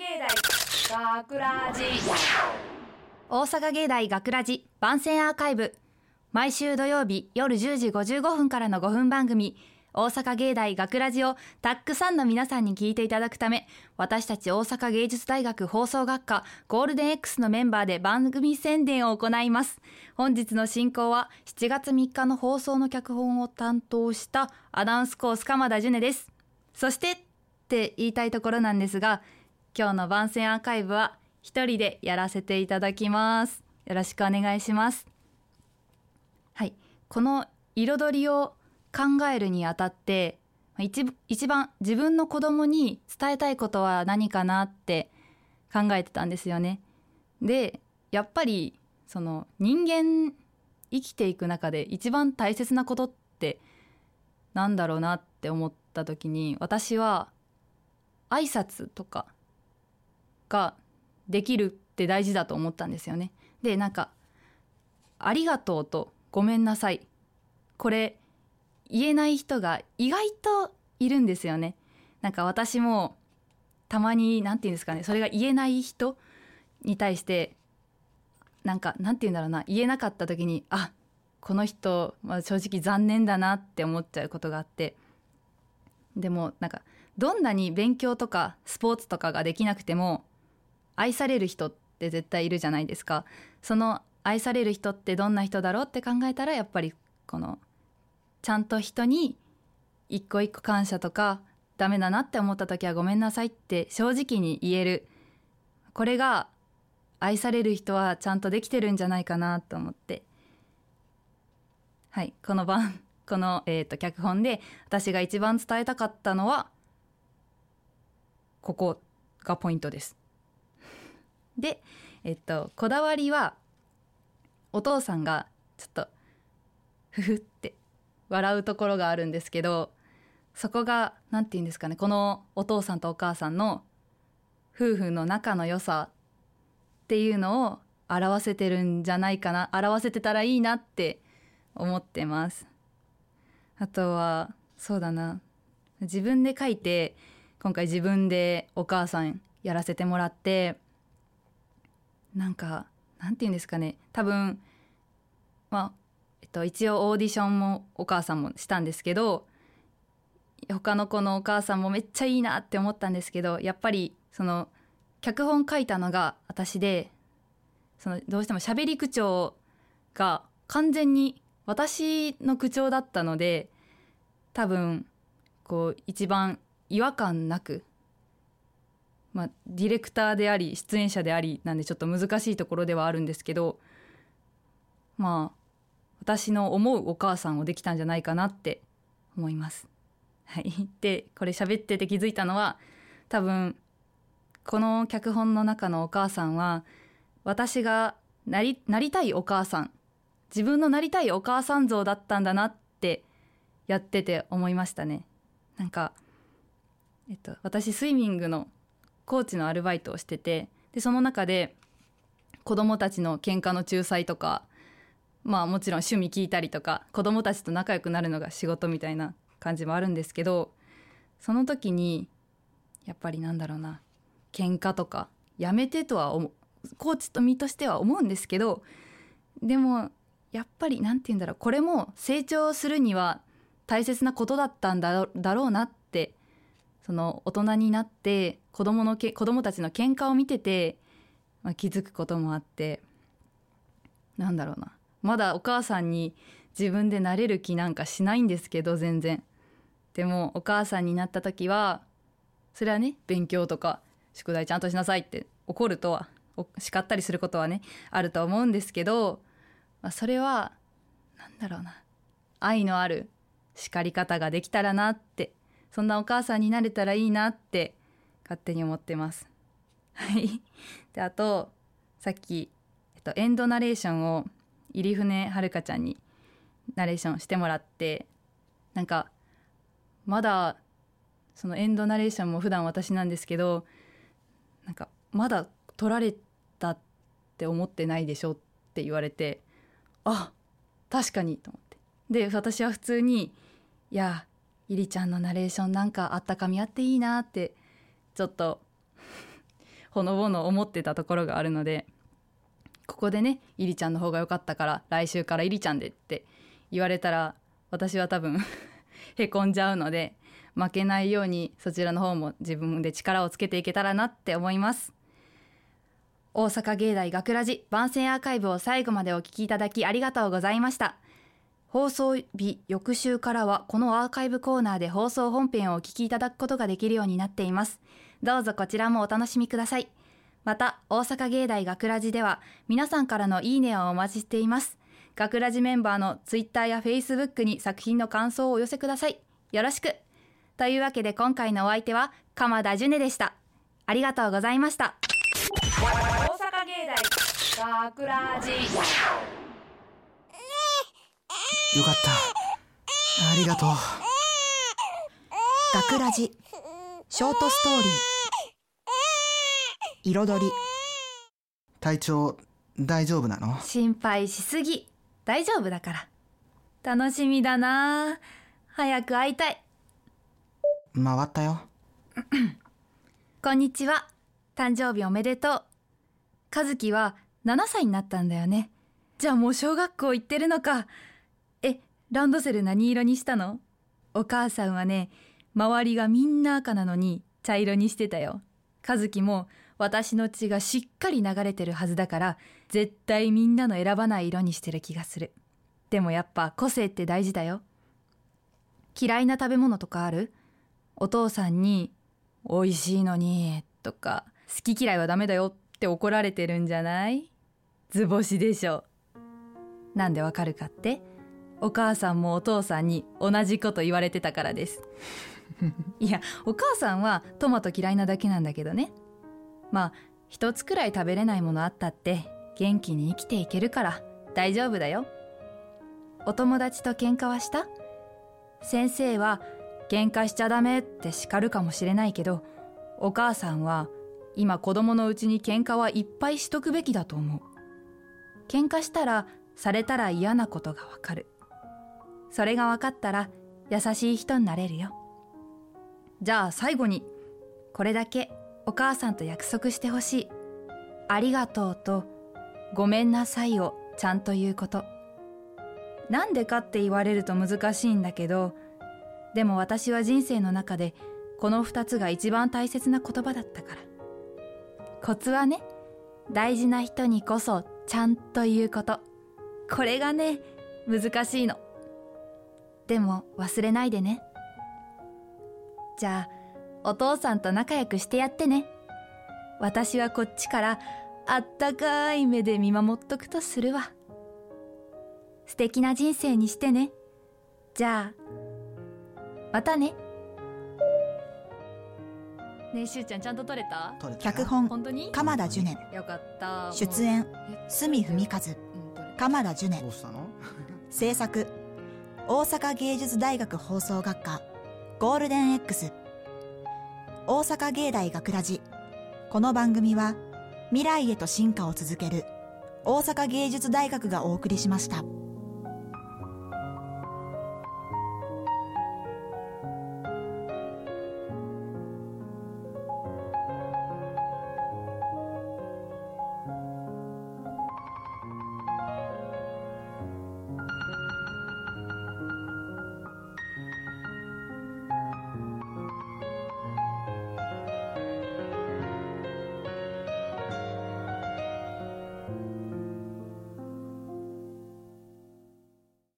芸大学ラジ大阪芸大学ラジ番宣アーカイブ。毎週土曜日夜10時55分からの5分番組。大阪芸大学ラジをたくさんの皆さんに聞いていただくため私たち大阪芸術大学放送学科ゴールデン X のメンバーで番組宣伝を行います。本日の進行は7月3日の放送の脚本を担当したアナウンスコース鎌田樹音です。そしてって言いたいところなんですが今日の番宣アーカイブは一人でやらせていただきます。よろしくお願いします。はい。この彩りを考えるにあたって一一番自分の子供に伝えたいことは何かなって考えてたんですよね。でやっぱりその人間生きていく中で一番大切なことってなんだろうなって思った時に私は挨拶とかができるって大事だと思ったんですよね。でなんか「ありがとう」と「ごめんなさい」これ言えない人が意外といるんですよね。なんか私もたまに何て言うんですかねそれが言えない人に対してなんかなんて言うんだろうな言えなかった時にあこの人、まあ、正直残念だなって思っちゃうことがあってでもなんかどんなに勉強とかスポーツとかができなくても愛される人って絶対いるじゃないですか。その愛される人ってどんな人だろうって考えたらやっぱりこのちゃんと人に一個一個感謝とかダメだなって思った時はごめんなさいって正直に言える。これが愛される人はちゃんとできてるんじゃないかなと思って。はいこの番 この、えーと、脚本で私が一番伝えたかったのはここがポイントです。でえっとこだわりはお父さんがちょっとふふって笑うところがあるんですけどそこが何て言うんですかねこのお父さんとお母さんの夫婦の仲の良さっていうのを表せてるんじゃないかな表せてたらいいなって思ってます。あとはそうだな。自分で書いて今回自分でお母さんやらせてもらってなんかなんて言うんですかね。多分まあと、一応オーディションもお母さんもしたんですけど他の子のお母さんもめっちゃいいなって思ったんですけどやっぱりその脚本書いたのが私でそのどうしても喋り口調が完全に私の口調だったので多分こう一番違和感なく、まあ、ディレクターであり出演者でありなんでちょっと難しいところではあるんですけどまあ私の思うお母さんをできたんじゃないかなって思います。はい、でこれ喋ってて気づいたのは多分この脚本の中のお母さんは私がなりなりたいお母さん自分のなりたいお母さん像だったんだなってやってて思いましたね。なんか、えっと、私スイミングのコーチのアルバイトをしててでその中で子供たちの喧嘩の仲裁とかまあもちろん趣味聞いたりとか子供たちと仲良くなるのが仕事みたいな感じもあるんですけどその時にやっぱりなんだろうな喧嘩とかやめてとはコーチと身としては思うんですけどでもやっぱり何て言うんだろうこれも成長するには大切なことだったんだろうなっその大人になって子供のけ子供たちの喧嘩を見てて、まあ、気づくこともあってなんだろうな。まだお母さんに自分でなれる気なんかしないんですけど全然。でもお母さんになった時はそれはね勉強とか宿題ちゃんとしなさいって怒るとは叱ったりすることはねあると思うんですけど、まあ、それは何だろうな。愛のある叱り方ができたらなってそんなお母さんになれたらいいなって勝手に思ってます。はいであとさっき、えっと、エンドナレーションを入船遥ちゃんにナレーションしてもらってなんかまだそのエンドナレーションも普段私なんですけどなんかまだ取られたって思ってないでしょって言われてあ確かにと思ってで私は普通にいやいりちゃんのナレーションなんかあったかみあっていいなってちょっと ほのぼの思ってたところがあるのでここでねいりちゃんの方が良かったから来週からいりちゃんでって言われたら私は多分 へこんじゃうので負けないようにそちらの方も自分で力をつけていけたらなって思います。大阪芸大学ラジ番宣アーカイブを最後までお聞きいただきありがとうございました。放送日翌週からはこのアーカイブコーナーで放送本編をお聞きいただくことができるようになっています。どうぞこちらもお楽しみください。また大阪芸大学ラジでは皆さんからのいいねをお待ちしています。学ラジメンバーのツイッターやフェイスブックに作品の感想をお寄せください。よろしく。というわけで今回のお相手は鎌田ジュネでした。ありがとうございました。大阪芸大学ラジ。よかった。ありがとう。学ラジ。ショートストーリー。彩り。体調大丈夫なの？心配しすぎ。大丈夫だから。楽しみだな。早く会いたい。回ったよ。こんにちは。誕生日おめでとう。和樹は7歳になったんだよね。じゃあもう小学校行ってるのか。えランドセル何色にしたの？お母さんはね周りがみんな赤なのに茶色にしてたよ。和樹も私の血がしっかり流れてるはずだから絶対みんなの選ばない色にしてる気がする。でもやっぱ個性って大事だよ。嫌いな食べ物とかある？お父さんに「美味しいのに」とか「好き嫌いはダメだよ」って怒られてるんじゃない？図星でしょ。なんでわかるかって？お母さんもお父さんに同じこと言われてたからです。いやお母さんはトマト嫌いなだけなんだけどね。まあ一つくらい食べれないものあったって元気に生きていけるから大丈夫だよ。お友達と喧嘩はした？先生は喧嘩しちゃダメって叱るかもしれないけどお母さんは今子供のうちに喧嘩はいっぱいしとくべきだと思う。喧嘩したらされたら嫌なことがわかるそれが分かったら優しい人になれるよ。じゃあ最後にこれだけお母さんと約束してほしい。ありがとうとごめんなさいをちゃんと言うこと。なんでかって言われると難しいんだけどでも私は人生の中でこの二つが一番大切な言葉だったから。コツはね大事な人にこそちゃんと言うこと。これがね難しいの。でも忘れないでね。じゃあお父さんと仲良くしてやってね。私はこっちからあったかい目で見守っとくとするわ。素敵な人生にしてね。じゃあまたね。ねえしゅうちゃんちゃんと撮れた？取れたよ。脚本。本当に？鎌田ジュネよかった。出演。え角文和うん撮れた。鎌田ジュネどうしたの？制作大阪芸術大学放送学科ゴールデン X 大阪芸大学ラジこの番組は未来へと進化を続ける大阪芸術大学がお送りしました。